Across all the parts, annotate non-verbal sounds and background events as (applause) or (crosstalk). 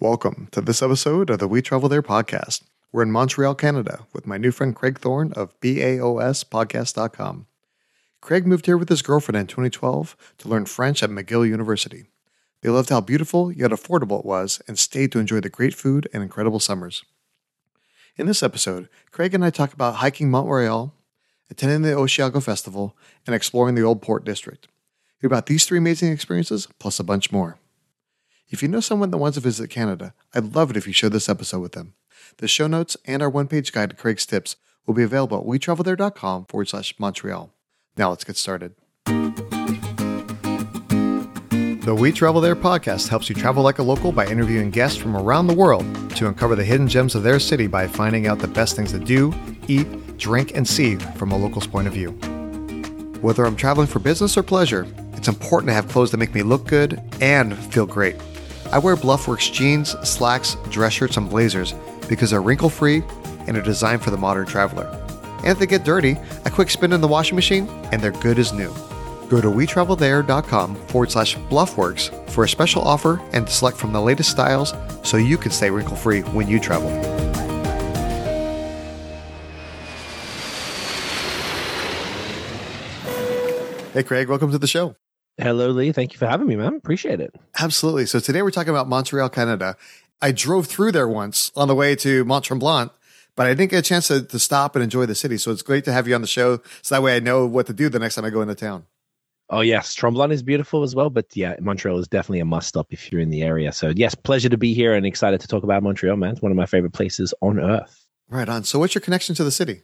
Welcome to this episode of the We Travel There podcast. We're in Montreal, Canada, with my new friend Craig Thorne of BAOSpodcast.com. Craig moved here with his girlfriend in 2012 to learn French at McGill University. They loved how beautiful yet affordable it was and stayed to enjoy the great food and incredible summers. In this episode, Craig and I talk about hiking Mont Royal, attending the Osheaga Festival, and exploring the Old Port District. Hear about these three amazing experiences, plus a bunch more. If you know someone that wants to visit Canada, I'd love it if you share this episode with them. The show notes and our one page guide to Craig's tips will be available at wetravelthere.com forward slash Montreal. Now let's get started. The We Travel There podcast helps you travel like a local by interviewing guests from around the world to uncover the hidden gems of their city by finding out the best things to do, eat, drink, and see from a local's point of view. Whether I'm traveling for business or pleasure, it's important to have clothes that make me look good and feel great. I wear Bluffworks jeans, slacks, dress shirts, and blazers because they're wrinkle free and are designed for the modern traveler. And if they get dirty, a quick spin in the washing machine and they're good as new. Go to wetravelthere.com forward slash bluffworks for a special offer and to select from the latest styles so you can stay wrinkle free when you travel. Hey, Craig, welcome to the show. Hello, Lee. Thank you for having me, man. Appreciate it. Absolutely. So today we're talking about Montreal, Canada. I drove through there once on the way to Mont Tremblant, but I didn't get a chance to, to stop and enjoy the city. So it's great to have you on the show. So that way I know what to do the next time I go into town. Oh yes, Tremblant is beautiful as well, but yeah, Montreal is definitely a must stop if you're in the area. So yes, pleasure to be here and excited to talk about Montreal, man. It's one of my favorite places on earth. Right on. So what's your connection to the city?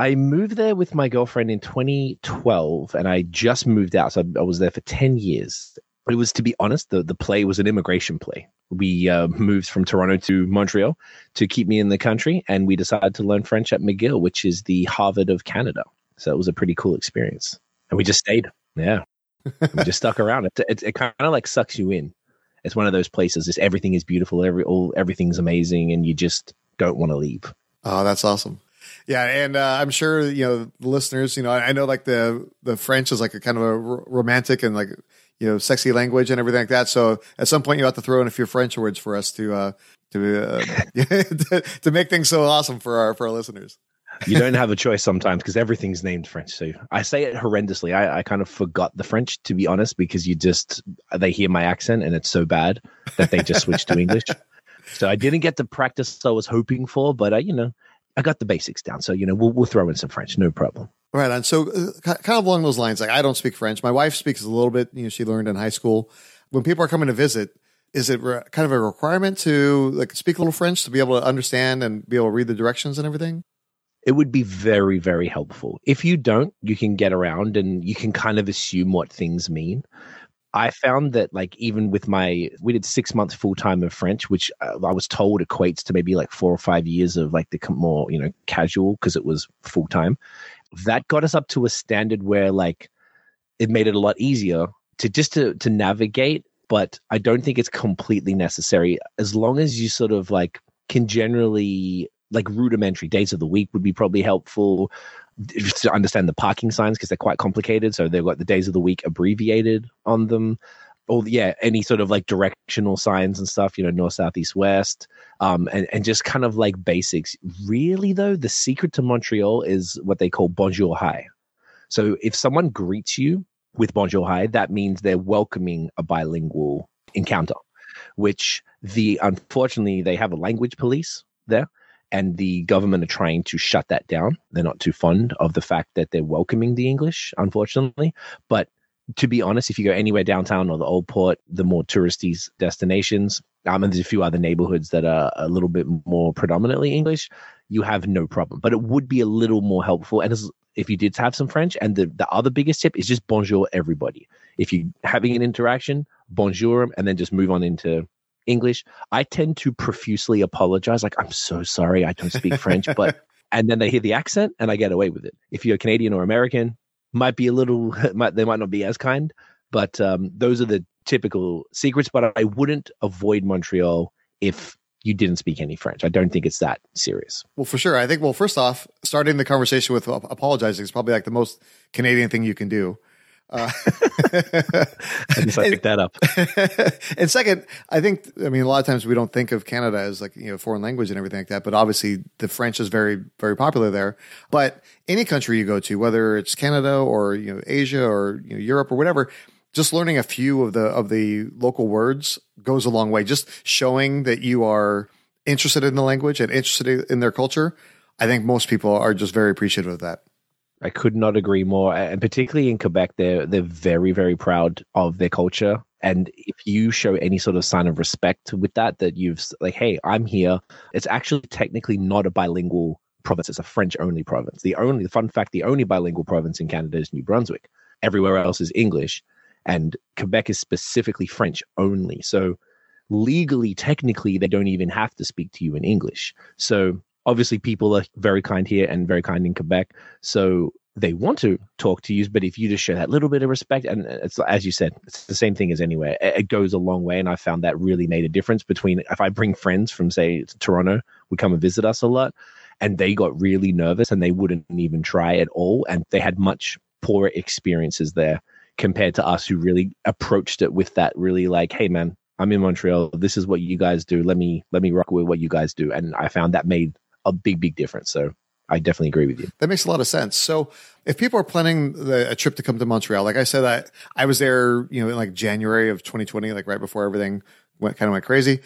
I moved there with my girlfriend in 2012, and I just moved out. So I was there for 10 years. It was, to be honest, the, the play was an immigration play. We uh, moved from Toronto to Montreal to keep me in the country, and we decided to learn French at McGill, which is the Harvard of Canada. So it was a pretty cool experience. And we just stayed. Yeah. (laughs) we just stuck around. It, it, it kind of like sucks you in. It's one of those places. Just everything is beautiful. Every all everything's amazing, and you just don't want to leave. Oh, that's awesome. Yeah, and uh, I'm sure you know the listeners. You know, I, I, know like the the French is like a kind of a r- romantic and like you know sexy language and everything like that. So at some point you have to throw in a few French words for us to uh, to, uh, to (laughs) to make things so awesome for our for our listeners. you don't have a choice sometimes because everything's named French. So I say it horrendously. I, I kind of forgot the French to be honest because you just they hear my accent and it's so bad that they just switch to English. (laughs) So I didn't get the practice I was hoping for, but I, you know, I got the basics down. So, you know, we'll, we'll throw in some French, no problem. Right And So, uh, kind of along those lines, like I don't speak French. My wife speaks a little bit. You know, she learned in high school. When people are coming to visit, is it re- kind of a requirement to like speak a little French to be able to understand and be able to read the directions and everything? It would be very, very helpful. If you don't, you can get around and you can kind of assume what things mean. I found that like even with my we did six months full time of French, which uh, I was told equates to maybe like four or five years of like the more you know casual because it was full time. That got us up to a standard where like it made it a lot easier to just to to navigate. But I don't think it's completely necessary as long as you sort of like can generally like rudimentary days of the week would be probably helpful to understand the parking signs because they're quite complicated. So they've got the days of the week abbreviated on them. Or yeah, any sort of like directional signs and stuff, you know, north, south, east, west, um, and and just kind of like basics. Really though, the secret to Montreal is what they call bonjour hi. So if someone greets you with bonjour hi, that means they're welcoming a bilingual encounter. Which the unfortunately they have a language police there and the government are trying to shut that down. They're not too fond of the fact that they're welcoming the English, unfortunately. But to be honest, if you go anywhere downtown or the old port, the more touristy destinations, um, and there's a few other neighborhoods that are a little bit more predominantly English, you have no problem. But it would be a little more helpful. And if you did have some French, and the, the other biggest tip is just bonjour everybody. If you're having an interaction, bonjour and then just move on into English, I tend to profusely apologize. Like, I'm so sorry, I don't speak French, but (laughs) and then they hear the accent and I get away with it. If you're Canadian or American, might be a little, (laughs) might, they might not be as kind, but um, those are the typical secrets. But I wouldn't avoid Montreal if you didn't speak any French. I don't think it's that serious. Well, for sure. I think, well, first off, starting the conversation with apologizing is probably like the most Canadian thing you can do. Uh, (laughs) I picked that up. (laughs) and second, I think I mean a lot of times we don't think of Canada as like you know foreign language and everything like that, but obviously the French is very very popular there. But any country you go to, whether it's Canada or you know Asia or you know, Europe or whatever, just learning a few of the of the local words goes a long way. Just showing that you are interested in the language and interested in their culture. I think most people are just very appreciative of that. I could not agree more. And particularly in Quebec, they're they're very, very proud of their culture. And if you show any sort of sign of respect with that, that you've like, hey, I'm here. It's actually technically not a bilingual province. It's a French only province. The only fun fact, the only bilingual province in Canada is New Brunswick. Everywhere else is English. And Quebec is specifically French only. So legally, technically, they don't even have to speak to you in English. So obviously people are very kind here and very kind in Quebec. So they want to talk to you, but if you just show that little bit of respect, and it's as you said, it's the same thing as anywhere. It goes a long way, and I found that really made a difference between if I bring friends from say Toronto would come and visit us a lot, and they got really nervous and they wouldn't even try at all, and they had much poorer experiences there compared to us who really approached it with that really like, hey man, I'm in Montreal. This is what you guys do. Let me let me rock with what you guys do, and I found that made a big, big difference. So I definitely agree with you. That makes a lot of sense. So if people are planning the, a trip to come to Montreal, like I said, I, I was there, you know, in like January of 2020, like right before everything went kind of went crazy.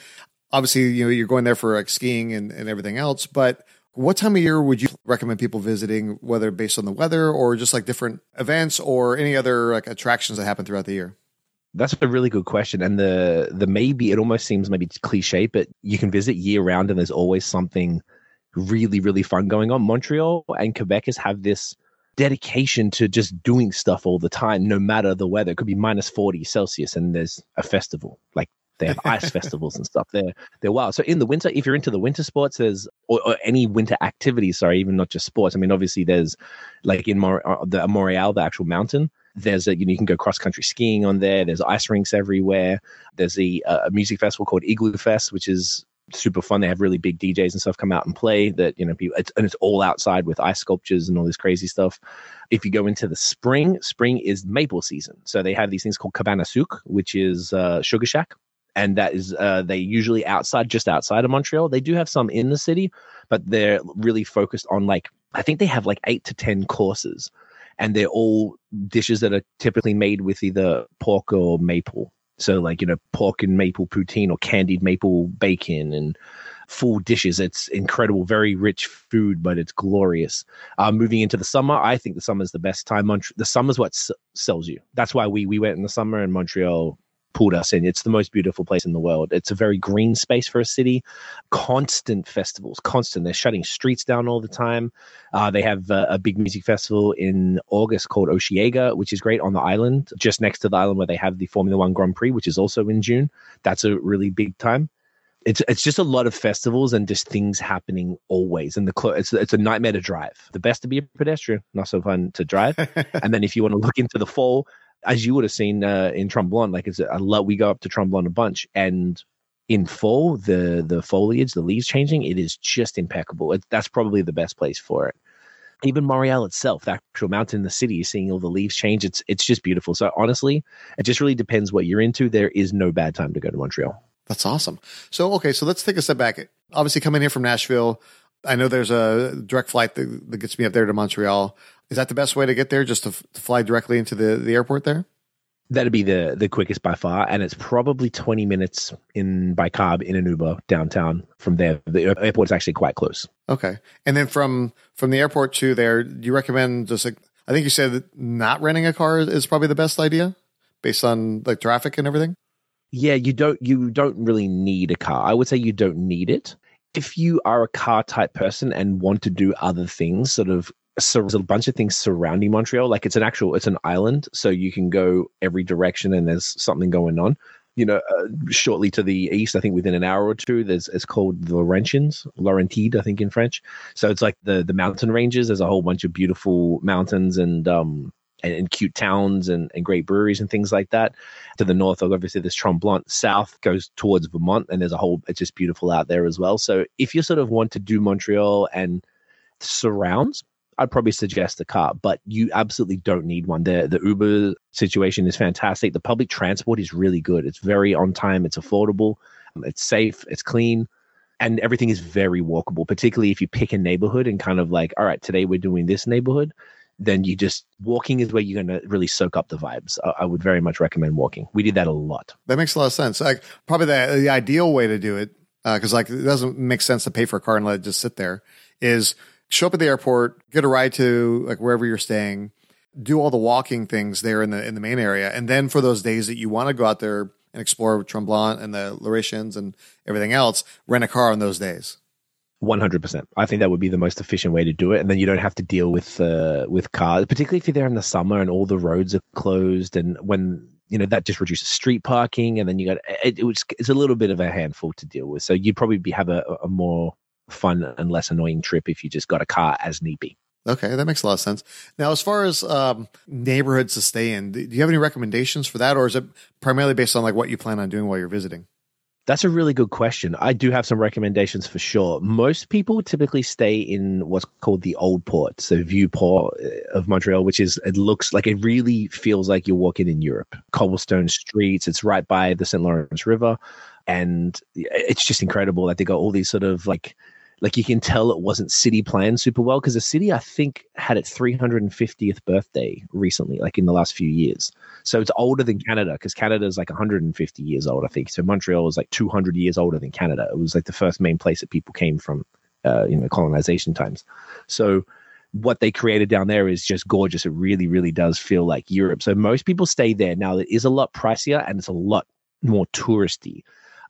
Obviously, you know, you're going there for like skiing and, and everything else, but what time of year would you recommend people visiting, whether based on the weather or just like different events or any other like attractions that happen throughout the year? That's a really good question. And the the maybe it almost seems maybe cliche, but you can visit year round and there's always something really, really fun going on. Mont Royal and Quebecers have this dedication to just doing stuff all the time, no matter the weather. It could be minus 40 Celsius and there's a festival. Like they have ice (laughs) festivals and stuff. They're they're wild. So in the winter, if you're into the winter sports, there's or, or any winter activities. Sorry, even not just sports. I mean, obviously there's like in Mor- uh, the Montreal, the actual mountain. There's a you, know, you can go cross country skiing on there. There's ice rinks everywhere. There's a, a music festival called Igloo Fest, which is super fun. They have really big DJs and stuff come out and play that, you know, people, it's, and it's all outside with ice sculptures and all this crazy stuff. If you go into the spring, spring is maple season. So they have these things called Cabane à Sucre, which is uh, Sugar Shack. And that is, uh, they usually outside, just outside of Montreal. They do have some in the city, but they're really focused on like, I think they have like eight to 10 courses. And they're all dishes that are typically made with either pork or maple so like, you know, pork and maple poutine or candied maple bacon and full dishes. It's incredible, very rich food, but it's glorious. Uh, moving into the summer, I think the summer is the best time. Mont- the summer is what s- sells you. That's why we we went in the summer and Montreal pulled us in. It's the most beautiful place in the world. It's a very green space for a city. Constant festivals, constant. They're shutting streets down all the time. Uh, they have a, a, big music festival in August called Osheaga, which is great on the island, just next to the island where they have the Formula One Grand Prix, which is also in June. That's a really big time. It's it's just a lot of festivals and just things happening always. And the cl- it's it's a nightmare to drive. The best to be a pedestrian, not so fun to drive. (laughs) and then if you want to look into the fall, as you would have seen uh, in Tremblant, like it's a lot. We go up to Tremblant a bunch, and in fall, the the foliage, the leaves changing, it is just impeccable. It, that's probably the best place for it. Even Mont Royal itself, the actual mountain in the city, seeing all the leaves change, it's it's just beautiful. So honestly, it just really depends what you're into. There is no bad time to go to Montreal. That's awesome. So okay, so let's take a step back. Obviously, coming here from Nashville, I know there's a direct flight that, that gets me up there to Montreal. Is that the best way to get there? Just to, f- to fly directly into the, the airport there? That'd be the the quickest by far, and it's probably twenty minutes in by car in an Uber downtown. From there, the airport's actually quite close. Okay, and then from from the airport to there, do you recommend just like I think you said that not renting a car is probably the best idea based on like traffic and everything. Yeah, you don't you don't really need a car. I would say you don't need it if you are a car type person and want to do other things, sort of so there's a bunch of things surrounding Montreal. Like it's an actual, it's an island, so you can go every direction and there's something going on. You know, uh, shortly to the east, I think within an hour or two, there's it's called the Laurentians, Laurentide, I think in French. So it's like the the mountain ranges. There's a whole bunch of beautiful mountains and um and, and cute towns and, and great breweries and things like that. To the north, obviously, there's Tremblant. South goes towards Vermont, and there's a whole. It's just beautiful out there as well. So if you sort of want to do Montreal and surrounds, I'd probably suggest a car, but you absolutely don't need one. The the Uber situation is fantastic. The public transport is really good. It's very on time. It's affordable. It's safe. It's clean, and everything is very walkable. Particularly if you pick a neighborhood and kind of like, all right, today we're doing this neighborhood. Then you just walking is where you're going to really soak up the vibes. I, I would very much recommend walking. We did that a lot. That makes a lot of sense. Like probably the the ideal way to do it because uh, like it doesn't make sense to pay for a car and let it just sit there is show up at the airport, get a ride to like wherever you're staying, do all the walking things there in the in the main area, and then for those days that you want to go out there and explore Tremblant and the Laurentians and everything else, rent a car on those days. One hundred percent. I think that would be the most efficient way to do it, and then you don't have to deal with uh, with cars, particularly if you're there in the summer and all the roads are closed, and when you know that just reduces street parking, and then you got it, it was it's a little bit of a handful to deal with. So you'd probably be, have a, a more fun and less annoying trip if you just got a car as need be. Okay, that makes a lot of sense. Now, as far as um, neighborhoods to stay in, do you have any recommendations for that, or is it primarily based on like what you plan on doing while you're visiting? That's a really good question. I do have some recommendations for sure. Most people typically stay in what's called the Old Port, so Vieux-Port uh, of Montreal, which is it looks like it really feels like you're walking in Europe. Cobblestone streets. It's right by the St. Lawrence River, and it's just incredible that they got all these sort of like like you can tell it wasn't city planned super well because the city I think had its 350th birthday recently, like in the last few years. So it's older than Canada because Canada is like 150 years old, I think. So Montreal is like 200 years older than Canada. It was like the first main place that people came from, uh, you know, colonization times. So what they created down there is just gorgeous. It really, really does feel like Europe. So most people stay there. Now it is a lot pricier and it's a lot more touristy.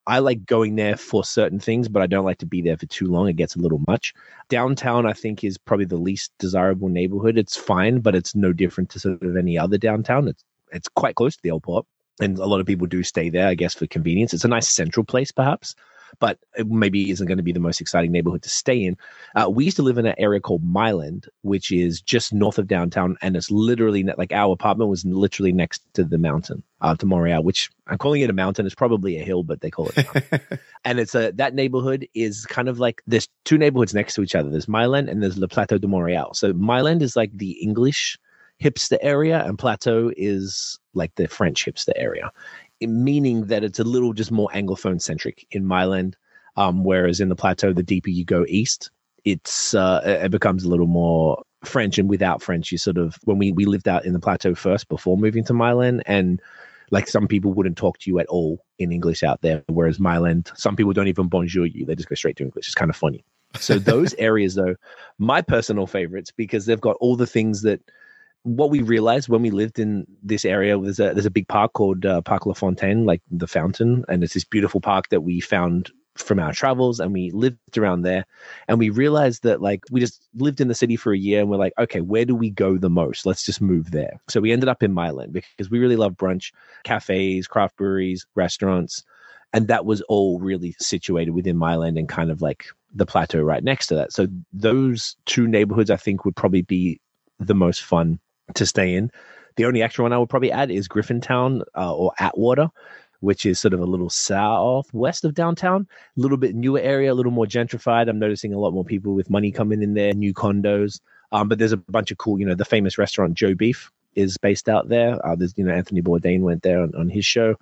I like going there for certain things, but I don't like to be there for too long. It gets a little much. Downtown, I think, is probably the least desirable neighborhood. It's fine, but it's no different to sort of any other downtown. It's it's quite close to the old port, and a lot of people do stay there, I guess, for convenience. It's a nice central place, perhaps but it maybe isn't going to be the most exciting neighborhood to stay in. Uh, we used to live in an area called Mile-End, which is just north of downtown, and it's literally ne- like our apartment was literally next to the mountain, uh, to Mont Royal, which I'm calling it a mountain. It's probably a hill, but they call it. (laughs) and it's a that neighborhood is kind of like there's two neighborhoods next to each other. There's Mile-End and there's Le Plateau de Montreal. So Mile-End is like the English hipster area, and Plateau is like the French hipster area meaning that it's a little just more anglophone centric in Mile-End, um, whereas in the plateau, the deeper you go east, it's uh, it becomes a little more French. And without French, you sort of when we we lived out in the plateau first before moving to Mile-End, and like some people wouldn't talk to you at all in English out there, whereas Mile-End, some people don't even bonjour you; they just go straight to English. It's kind of funny. So (laughs) those areas, though, my personal favorites because they've got all the things that what we realized when we lived in this area was a, there's a big park called uh, Parc La Fontaine, like the fountain, and it's this beautiful park that we found from our travels and we lived around there. And we realized that like we just lived in the city for a year and we're like okay where do we go the most? Let's just move there. So we ended up in Mile-End because we really love brunch cafes craft breweries restaurants. And that was all really situated within Mile-End and kind of like the plateau right next to that. So those two neighborhoods i think would probably be the most fun to stay in. The only extra one I would probably add is Griffintown uh, or Atwater, which is sort of a little southwest of downtown, a little bit newer area, a little more gentrified. I'm noticing a lot more people with money coming in there, new condos. Um, but there's a bunch of cool, you know, the famous restaurant Joe Beef is based out there. Uh, there's, you know, Anthony Bourdain went there on, on his show.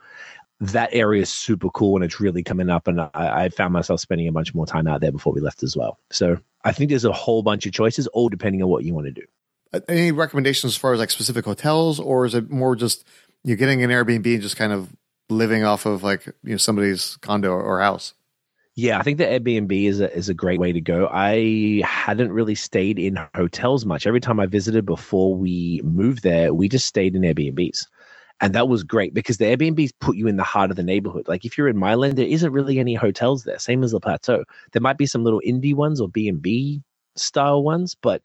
That area is super cool and it's really coming up. And I, I found myself spending a bunch more time out there before we left as well. So I think there's a whole bunch of choices, all depending on what you want to do. Uh, any recommendations as far as like specific hotels, or is it more just you're getting an Airbnb and just kind of living off of like you know somebody's condo or house? Yeah, I think the Airbnb is a is a great way to go. I hadn't really stayed in hotels much. Every time I visited before we moved there, we just stayed in Airbnbs. And that was great because the Airbnbs put you in the heart of the neighborhood. Like if you're in Mile-End, there isn't really any hotels there. Same as the Plateau. There might be some little indie ones or B and B style ones, but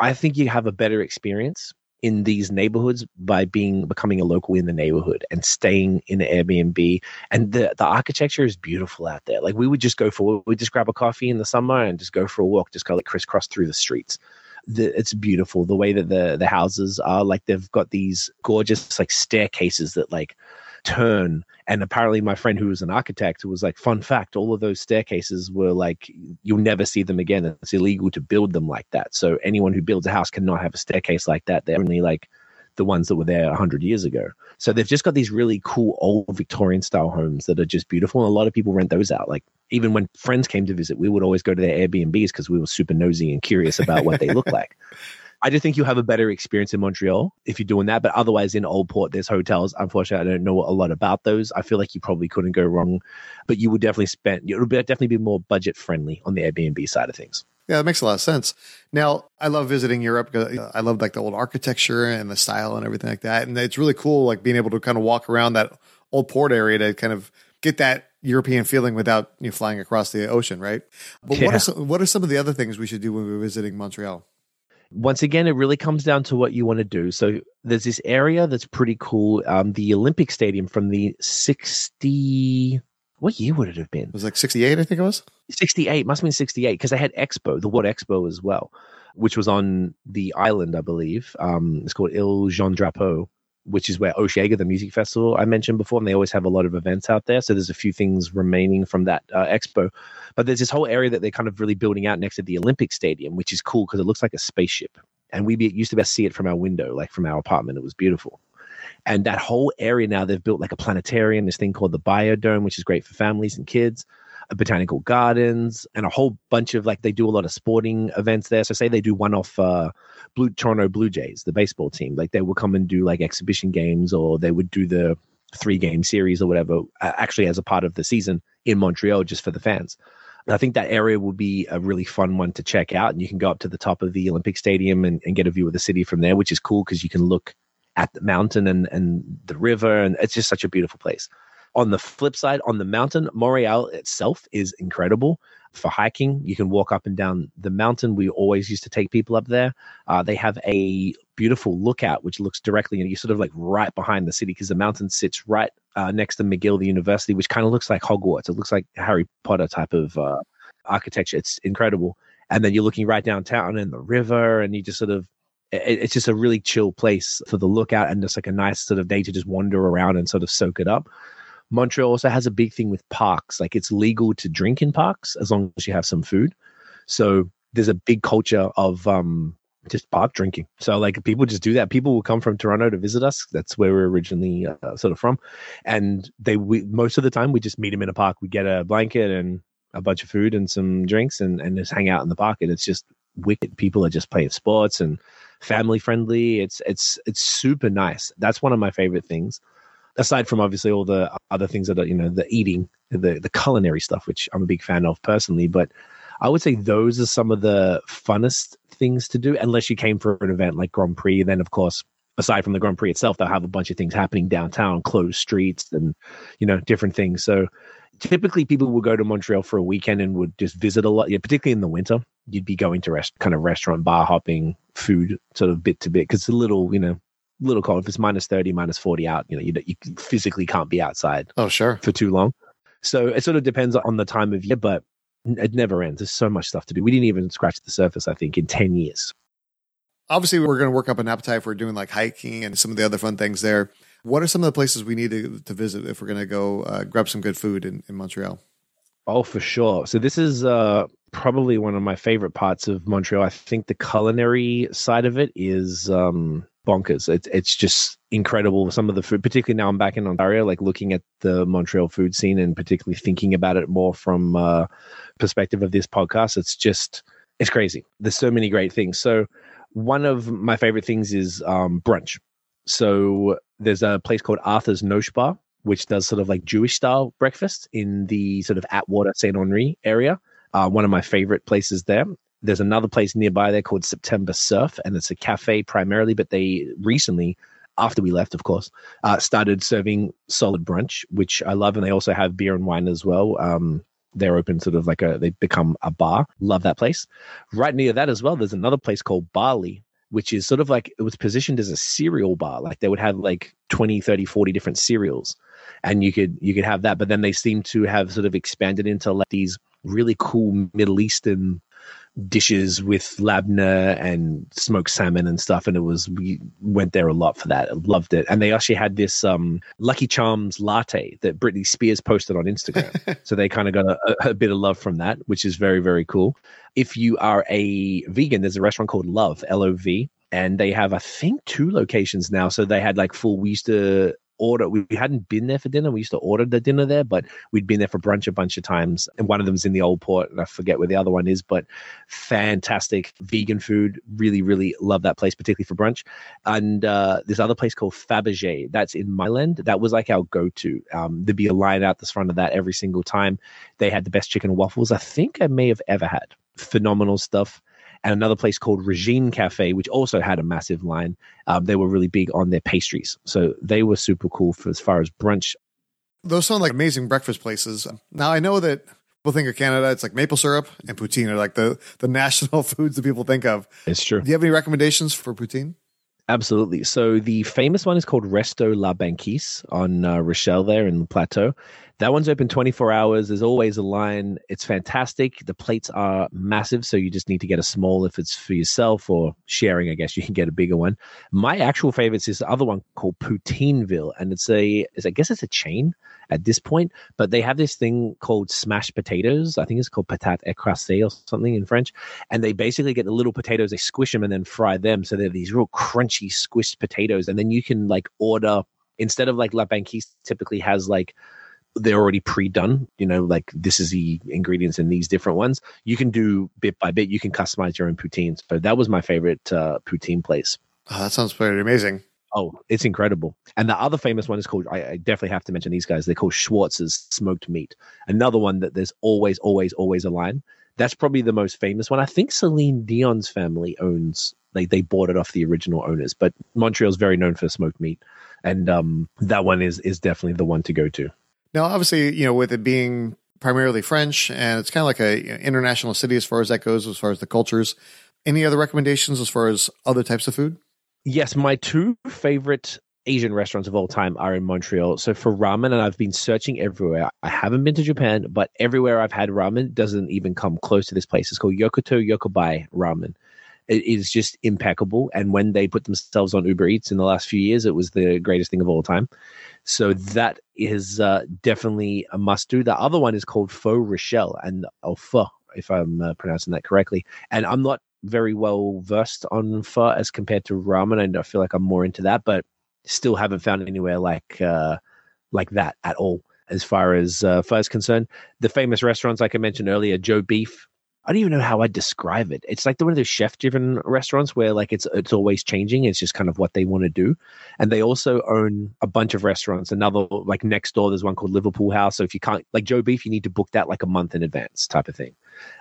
I think you have a better experience in these neighborhoods by being becoming a local in the neighborhood and staying in an Airbnb. And the the architecture is beautiful out there. Like we would just go for we just grab a coffee in the summer and just go for a walk, just kind of like crisscross through the streets. The, it's beautiful the way that the the houses are like they've got these gorgeous like staircases that like turn. And apparently, my friend who was an architect was like, fun fact, all of those staircases were like, you'll never see them again. It's illegal to build them like that. So anyone who builds a house cannot have a staircase like that. They're only like the ones that were there 100 years ago. So they've just got these really cool old Victorian style homes that are just beautiful. And a lot of people rent those out. Like even when friends came to visit, we would always go to their Airbnbs because we were super nosy and curious about what they look like. (laughs) I just think you have a better experience in Montreal if you're doing that. But otherwise, in Old Port, there's hotels. Unfortunately, I don't know a lot about those. I feel like you probably couldn't go wrong, but you would definitely spend. It would definitely be more budget friendly on the Airbnb side of things. Yeah, that makes a lot of sense. Now, I love visiting Europe because I love like the old architecture and the style and everything like that. And it's really cool, like being able to kind of walk around that old port area to kind of get that European feeling without you know, flying across the ocean, right? But yeah. what are some, what are some of the other things we should do when we're visiting Montreal? Once again, it really comes down to what you want to do. So there's this area that's pretty cool. Um, the Olympic Stadium from the 60 what year would it have been? It was like 68, I think it was. 68, must have been 68, because they had Expo, the World Expo as well, which was on the island, I believe. Um, it's called Ile Jean Drapeau, which is where Osheaga, the music festival I mentioned before, and they always have a lot of events out there. So there's a few things remaining from that uh, expo. But there's this whole area that they're kind of really building out next to the Olympic Stadium, which is cool because it looks like a spaceship. And we used to be able to see it from our window, like from our apartment. It was beautiful. And that whole area now, they've built like a planetarium, this thing called the Biodome, which is great for families and kids, botanical gardens, and a whole bunch of like they do a lot of sporting events there. So say they do one off uh, Blue Toronto Blue Jays, the baseball team, like they will come and do like exhibition games, or they would do the three game series or whatever, actually as a part of the season in Montreal just for the fans. And I think that area will be a really fun one to check out. And you can go up to the top of the Olympic Stadium and, and get a view of the city from there, which is cool because you can look at the mountain and, and the river. And it's just such a beautiful place. On the flip side, on the mountain, Mont Royal itself is incredible for hiking. You can walk up and down the mountain. We always used to take people up there. Uh, they have a beautiful lookout, which looks directly, and you're sort of like right behind the city because the mountain sits right uh, next to McGill the University, which kind of looks like Hogwarts. It looks like Harry Potter type of uh, architecture. It's incredible. And then you're looking right downtown and the river, and you just sort of it's just a really chill place for the lookout and just like a nice sort of day to just wander around and sort of soak it up. Montreal also has a big thing with parks. Like it's legal to drink in parks as long as you have some food. So there's a big culture of um, just park drinking. So like people just do that. People will come from Toronto to visit us. That's where we're originally uh, sort of from, and they we most of the time we just meet them in a park. We get a blanket and a bunch of food and some drinks and and just hang out in the park. And it's just wicked. People are just playing sports and family friendly. It's it's it's super nice. That's one of my favorite things. Aside from obviously all the other things that are you know the eating, the the culinary stuff, which I'm a big fan of personally, but I would say those are some of the funnest things to do, unless you came for an event like Grand Prix. Then of course, aside from the Grand Prix itself, they'll have a bunch of things happening downtown, closed streets, and you know different things. So typically people would go to Montreal for a weekend and would just visit a lot, yeah, particularly in the winter. You'd be going to rest, kind of restaurant, bar hopping, food, sort of bit to bit, because it's a little, you know, little cold. If it's minus 30, minus 40 out, you know, you, you physically can't be outside. Oh, sure. For too long. So it sort of depends on the time of year, but it never ends. There's so much stuff to do. We didn't even scratch the surface, I think, in 10 years. Obviously, we're going to work up an appetite for doing like hiking and some of the other fun things there. What are some of the places we need to, to visit if we're going to go uh, grab some good food in, in Montreal? Oh, for sure. So this is uh, probably one of my favorite parts of Montreal. I think the culinary side of it is um, bonkers. It's it's just incredible. Some of the food, particularly now I'm back in Ontario, like looking at the Montreal food scene and particularly thinking about it more from uh, perspective of this podcast. It's just it's crazy. There's so many great things. So one of my favorite things is um, brunch. So there's a place called Arthur's Nosh Bar, which does sort of like Jewish style breakfast in the sort of Atwater Saint Henri area. Uh, one of my favorite places there. There's another place nearby there called September Surf, and it's a cafe primarily, but they recently, after we left, of course, uh, started serving solid brunch, which I love. And they also have beer and wine as well. Um, they're open sort of like a, they become a bar. Love that place. Right near that as well, there's another place called Barley, which is sort of like it was positioned as a cereal bar like they would have like 20 30 40 different cereals and you could you could have that but then they seem to have sort of expanded into like these really cool middle eastern dishes with labna and smoked salmon and stuff. And it was, we went there a lot for that. I loved it. And they actually had this um, Lucky Charms latte that Britney Spears posted on Instagram. (laughs) so they kind of got a, a bit of love from that, which is very, very cool. If you are a vegan, there's a restaurant called Love, L O V and they have I think two locations now. So they had like full. We used to order. We, we hadn't been there for dinner. We used to order the dinner there, but we'd been there for brunch a bunch of times. And one of them's in the old port, and I forget where the other one is. But fantastic vegan food. Really, really love that place, particularly for brunch. And uh, this other place called Fabergé. That's in Mile That was like our go-to. Um, there'd be a line out the front of that every single time. They had the best chicken waffles I think I may have ever had. Phenomenal stuff and another place called Regine Cafe, which also had a massive line. Um, they were really big on their pastries, so they were super cool for as far as brunch. Those sound like amazing breakfast places. Now I know that people think of Canada, it's like maple syrup and poutine are like the the (laughs) national foods that people think of. It's true. Do you have any recommendations for poutine? Absolutely. So the famous one is called Resto La Banquise on uh, Rachel there in the plateau. That one's open 24 hours. There's always a line. It's fantastic. The plates are massive, so you just need to get a small if it's for yourself or sharing. I guess you can get a bigger one. My actual favorite is the other one called Poutineville, and it's a, it's, I guess it's a chain at this point, but they have this thing called smashed potatoes. I think it's called patate écrasée or something in French, and they basically get the little potatoes, they squish them and then fry them, so they're these real crunchy squished potatoes, and then you can like order instead of like La Banquise typically has like they're already pre-done you know like this is the ingredients in these different ones. You can do bit by bit you can customize your own poutines. So that was my favorite uh, poutine place. Oh, that sounds pretty amazing. Oh it's incredible. And the other famous one is called I, I, definitely have to mention these guys they're called schwartz's smoked meat. Another one that there's always always always a line. That's probably the most famous one. I think celine dion's family owns they, they bought it off the original owners but montreal's very known for smoked meat. And um, that one is is definitely the one to go to now, obviously, you know, with it being primarily French and it's kind of like a international city as far as that goes, as far as the cultures. Any other recommendations as far as other types of food? Yes, my two favorite Asian restaurants of all time are in Montreal. So for ramen, and I've been searching everywhere. I haven't been to Japan, but everywhere I've had ramen doesn't even come close to this place. It's called Yokato Yokabai Ramen. It is just impeccable. And when they put themselves on Uber Eats in the last few years, it was the greatest thing of all time. So that is uh, definitely a must do. The other one is called Pho Rachel and or Pho, if I'm uh, pronouncing that correctly. And I'm not very well versed on pho as compared to ramen, and I feel like I'm more into that, but still haven't found anywhere like uh, like that at all. As far as uh, pho is concerned, the famous restaurants, like I mentioned earlier, Joe Beef, I don't even know how I'd describe it. It's like the one of those chef driven restaurants where like it's it's always changing. It's just kind of what they want to do. And they also own a bunch of restaurants. Another like next door, there's one called Liverpool House. So if you can't like Joe Beef, you need to book that like a month in advance type of thing.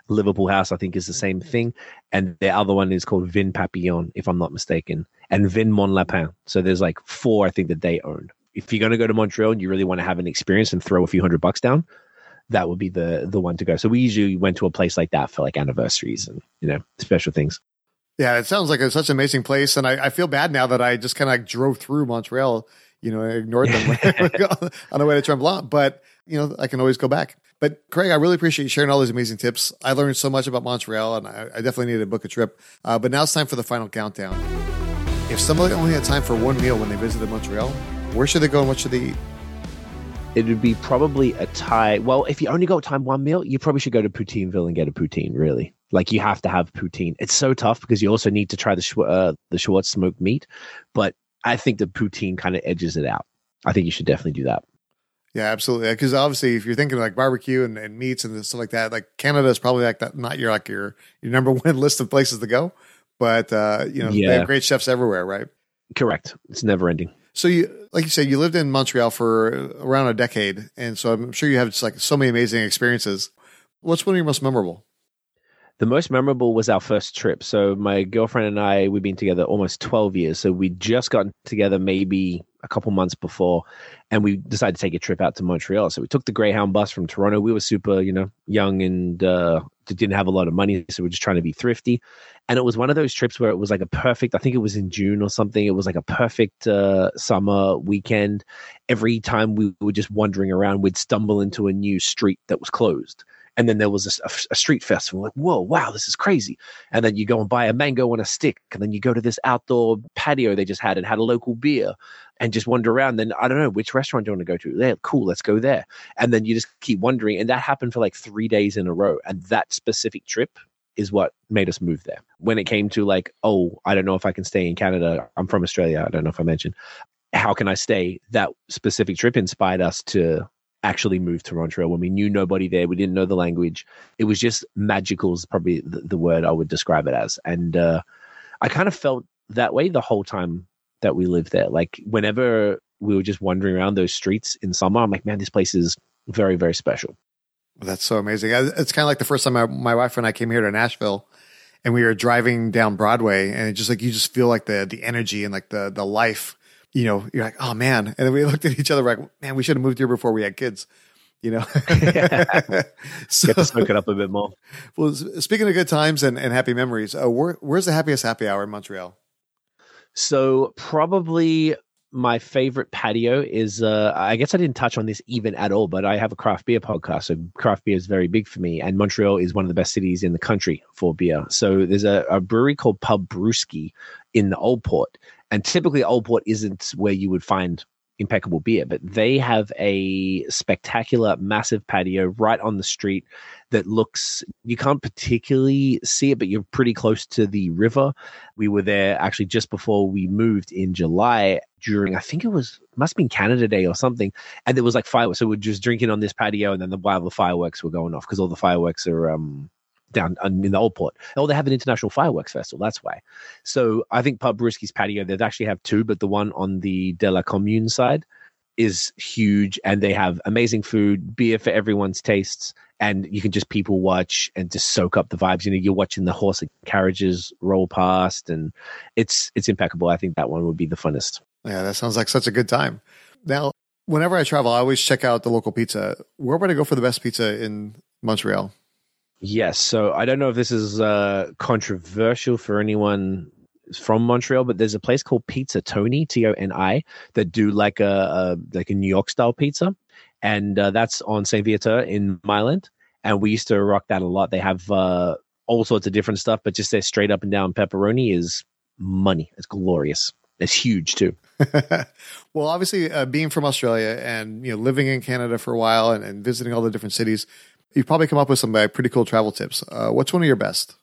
Liverpool House, I think, is the same mm-hmm. thing. And the other one is called Vin Papillon, if I'm not mistaken, and Vin Mon Lapin. So there's like four, I think, that they own. If you're going to go to Montreal and you really want to have an experience and throw a few hundred bucks down, that would be the the one to go. So we usually went to a place like that for like anniversaries and you know special things. Yeah, it sounds like it's such an amazing place, and I, I feel bad now that I just kind of like drove through Montreal. You know, ignored them (laughs) on the way to Tremblant, but you know, I can always go back. But Craig, I really appreciate you sharing all these amazing tips. I learned so much about Montreal, and I, I definitely need to book a trip. Uh, but now it's time for the final countdown. If somebody only had time for one meal when they visited Montreal, where should they go and what should they eat? It would be probably a tie. Well, if you only got time one meal, you probably should go to Poutineville and get a poutine. Really, like you have to have poutine. It's so tough because you also need to try the Sch- uh, the Schwartz smoked meat, but I think the poutine kind of edges it out. I think you should definitely do that. Yeah, absolutely. Because obviously, if you're thinking like barbecue and, and meats and stuff like that, like Canada is probably like that. Not your like your your number (laughs) one list of places to go, but uh, you know yeah. they have great chefs everywhere, right? Correct. It's never ending. So you, like you said, you lived in Montreal for around a decade, and so I'm sure you have just like so many amazing experiences. What's one of your most memorable? The most memorable was our first trip. So my girlfriend and I, we've been together almost 12 years. So we just gotten together maybe a couple months before, and we decided to take a trip out to Montreal. So we took the Greyhound bus from Toronto. We were super, you know, young and uh, didn't have a lot of money, so we are just trying to be thrifty. And it was one of those trips where it was like a perfect. I think it was in June or something. It was like a perfect uh, summer weekend. Every time we were just wandering around, we'd stumble into a new street that was closed and then there was a, a, street festival. Like, whoa, wow, this is crazy. And then you go and buy a mango on a stick, and then you go to this outdoor patio they just had and had a local beer, and just wander around. Then I don't know which restaurant do you want to go to. There, cool, let's go there. And then you just keep wondering, and that happened for like three days in a row. And that specific trip is what made us move there. When it came to like, oh, I don't know if I can stay in Canada. I'm from Australia. I don't know if I mentioned. How can I stay? That specific trip inspired us to actually moved to Montreal when we knew nobody there. We didn't know the language. It was just magical, is probably the, the word I would describe it as. And uh, I kind of felt that way the whole time that we lived there. Like whenever we were just wandering around those streets in summer, I'm like, man, this place is very, very special. That's so amazing. It's kind of like the first time I, my wife and I came here to Nashville and we were driving down Broadway and it just like, you just feel like the, the energy and like the, the life you know, you're like, oh man. And then we (laughs) looked at each other like, man, we should have moved here before we had kids, you know? so, (laughs) Get to smoke it up a bit more. (laughs) Well, speaking of good times and, and happy memories, uh, where, where's the happiest happy hour in Montreal? So probably my favorite patio is uh, I guess I didn't touch on this even at all, but I have a craft beer podcast. So craft beer is very big for me, and Montreal is one of the best cities in the country for beer. So there's a, a brewery called Pub BreWskey in the Old Port, and typically Old Port isn't where you would find impeccable beer, but they have a spectacular, massive patio right on the street that looks, you can't particularly see it, but you're pretty close to the river. We were there actually just before we moved in July during, I think it was, must have been Canada Day or something. And there was like fireworks. So we're just drinking on this patio and then the, while the fireworks were going off because all the fireworks are, um, down uh, in the old port. Oh, they have an international fireworks festival. That's why. So I think Pub BreWskey's patio, they actually have two, but the one on the De La Commune side is huge and they have amazing food, beer for everyone's tastes, and you can just people watch and just soak up the vibes. You know, you're watching the horse and carriages roll past and it's it's impeccable. I think that one would be the funnest. Yeah, that sounds like such a good time. Now, whenever I travel, I always check out the local pizza. Where would I go for the best pizza in Montreal? Yes. So I don't know if this is uh, controversial for anyone from Montreal, but there's a place called Pizza Toni T O N I, that do like a, a, like a New York style pizza, and uh, that's on Saint Viateur in Mile-End. And we used to rock that a lot. They have uh, all sorts of different stuff, but just their straight up and down pepperoni is money. It's glorious. It's huge too. (laughs) well, obviously, uh, being from Australia and you know living in Canada for a while and, and visiting all the different cities, You've probably come up with some uh, pretty cool travel tips. Uh, what's one of your best?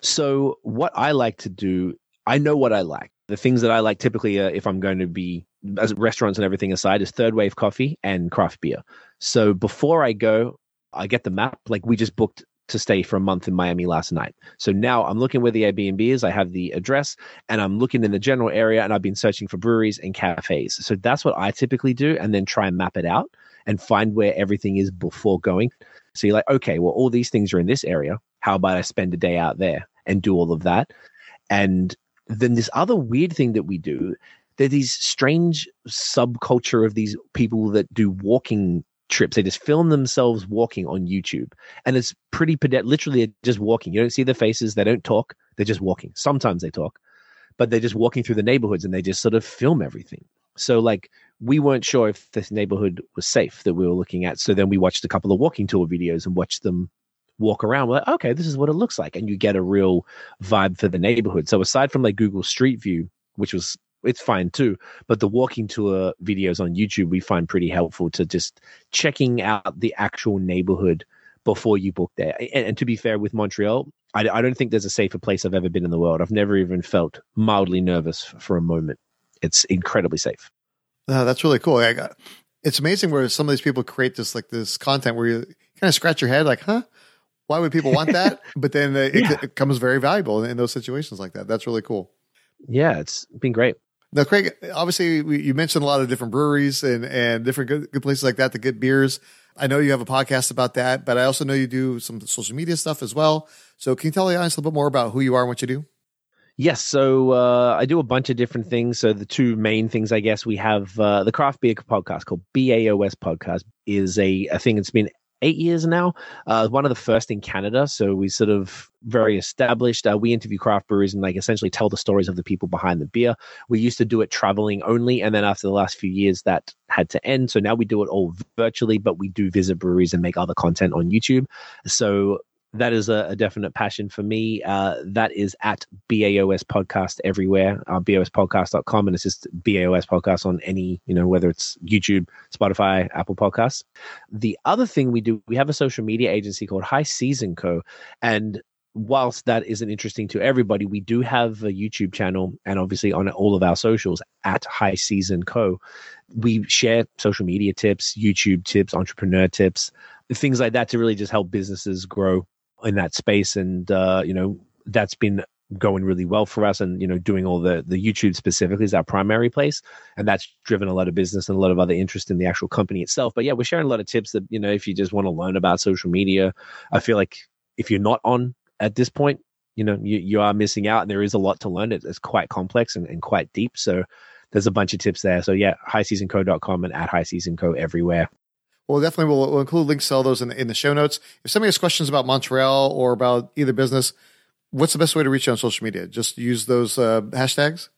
So, what I like to do, I know what I like. The things that I like typically, uh, if I'm going to be as restaurants and everything aside, is third wave coffee and craft beer. So before I go, I get the map. Like we just booked to stay for a month in Miami last night. So now I'm looking where the Airbnb is. I have the address and I'm looking in the general area and I've been searching for breweries and cafes. So that's what I typically do and then try and map it out and find where everything is before going. So you're like, okay, well, all these things are in this area. How about I spend a day out there and do all of that? And then this other weird thing that we do, there's these strange subculture of these people that do walking trips. They just film themselves walking on YouTube. And it's pretty literally just walking. You don't see their faces, they don't talk, they're just walking. Sometimes they talk, but they're just walking through the neighborhoods and they just sort of film everything. So like we weren't sure if this neighborhood was safe that we were looking at. So then we watched a couple of walking tour videos and watched them walk around. We're like, okay, this is what it looks like. And you get a real vibe for the neighborhood. So aside from like Google Street View, which was it's fine too, but the walking tour videos on YouTube we find pretty helpful to just checking out the actual neighborhood before you book there. And, and to be fair with Montreal, I, I, don't think there's a safer place I've ever been in the world. I've never even felt mildly nervous for a moment it's incredibly safe. Uh, that's really cool. I Got, it's amazing where some of these people create this like this content where you kind of scratch your head, like, huh? Why would people want that? (laughs) but then uh, yeah. it, it, comes very valuable in, in those situations like that. That's really cool. Yeah, it's been great. Now, Craig, obviously, we, you mentioned a lot of different breweries and, and different good, good places like that to get beers. I know you have a podcast about that, but I also know you do some social media stuff as well. So, can you tell the audience a little bit more about who you are and what you do? Yes, so uh, I do a bunch of different things. So the two main things, I guess, we have uh, the craft beer podcast called BAOS Podcast is a, a thing that's been eight years now. Uh, one of the first in Canada, so we sort of very established. Uh, we interview craft breweries and like essentially tell the stories of the people behind the beer. We used to do it traveling only, and then after the last few years, that had to end. So now we do it all virtually, but we do visit breweries and make other content on YouTube. So that is a, a, definite passion for me. Uh, that is at BAOS podcast everywhere, uh, BAOSpodcast.com. And it's just BAOS podcast on any, you know, whether it's YouTube, Spotify, Apple Podcasts. The other thing we do, we have a social media agency called High Season Co. And whilst that isn't interesting to everybody, we do have a YouTube channel and obviously on all of our socials at High Season Co. We share social media tips, YouTube tips, entrepreneur tips, things like that to really just help businesses grow in that space, and uh, you know that's been going really well for us and you know doing all the the youtube specifically is our primary place and that's driven a lot of business and a lot of other interest in the actual company itself. But yeah we're sharing a lot of tips that you know if you just want to learn about social media i feel like if you're not on at this point you know you, you are missing out and there is a lot to learn. It's quite complex and, and quite deep so there's a bunch of tips there. So yeah highseasonco.com and at highseasonco everywhere well, definitely we'll, we'll include links to all those in the, in the show notes. If somebody has questions about Montreal or about either business, what's the best way to reach you on social media? Just use those uh, hashtags?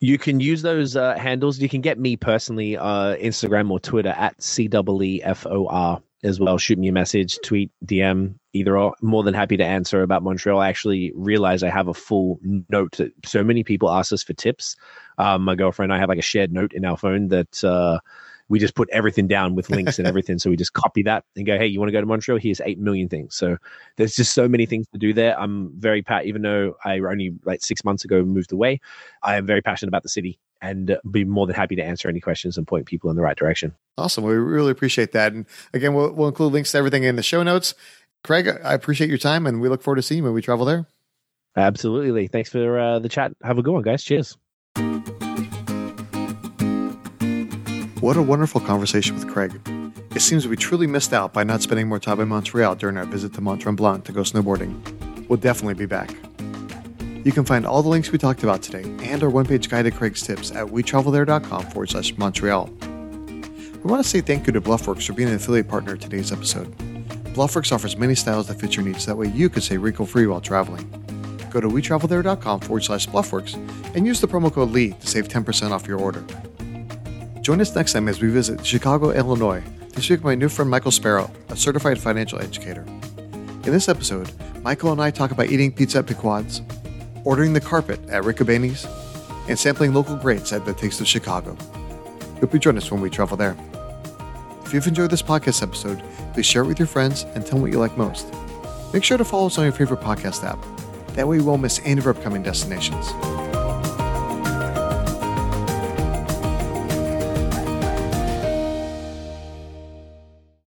You can use those uh, handles. You can get me personally, uh, Instagram or Twitter at CWEFOR as well. Shoot me a message, tweet, DM, either or. More than happy to answer about Montreal. I actually realize I have a full note. That so many people ask us for tips. Um, my girlfriend and I have like a shared note in our phone that uh, we just put everything down with links and (laughs) everything. so we just copy that and go, hey, you want to go to Montreal? Here's eight million things. So there's just so many things to do there. I'm very pat, even though I only like six months ago moved away. I am very passionate about the city and be more than happy to answer any questions and point people in the right direction. Awesome. We really appreciate that. And again, we'll, we'll include links to everything in the show notes. Craig, I appreciate your time and we look forward to seeing you when we travel there. Absolutely. Thanks for uh, the chat. Have a good one, guys. Cheers. What a wonderful conversation with Craig. It seems we truly missed out by not spending more time in Montreal during our visit to Mont Tremblant to go snowboarding. We'll definitely be back. You can find all the links we talked about today and our one page guide to Craig's tips at wetravelthere.com forward slash Montreal. We want to say thank you to Bluffworks for being an affiliate partner of today's episode. Bluffworks offers many styles that fit your needs, that way you can stay wrinkle free while traveling. Go to wetravelthere.com forward slash Bluffworks and use the promo code LEE to save 10% off your order. Join us next time as we visit Chicago, Illinois, to speak with my new friend Michael Sparrow, a certified financial educator. In this episode, Michael and I talk about eating pizza at Pequod's, ordering the carpet at Ricobene's, and sampling local greats at the Taste of Chicago. Hope you join us when we travel there. If you've enjoyed this podcast episode, please share it with your friends and tell them what you like most. Make sure to follow us on your favorite podcast app. That way you won't miss any of our upcoming destinations.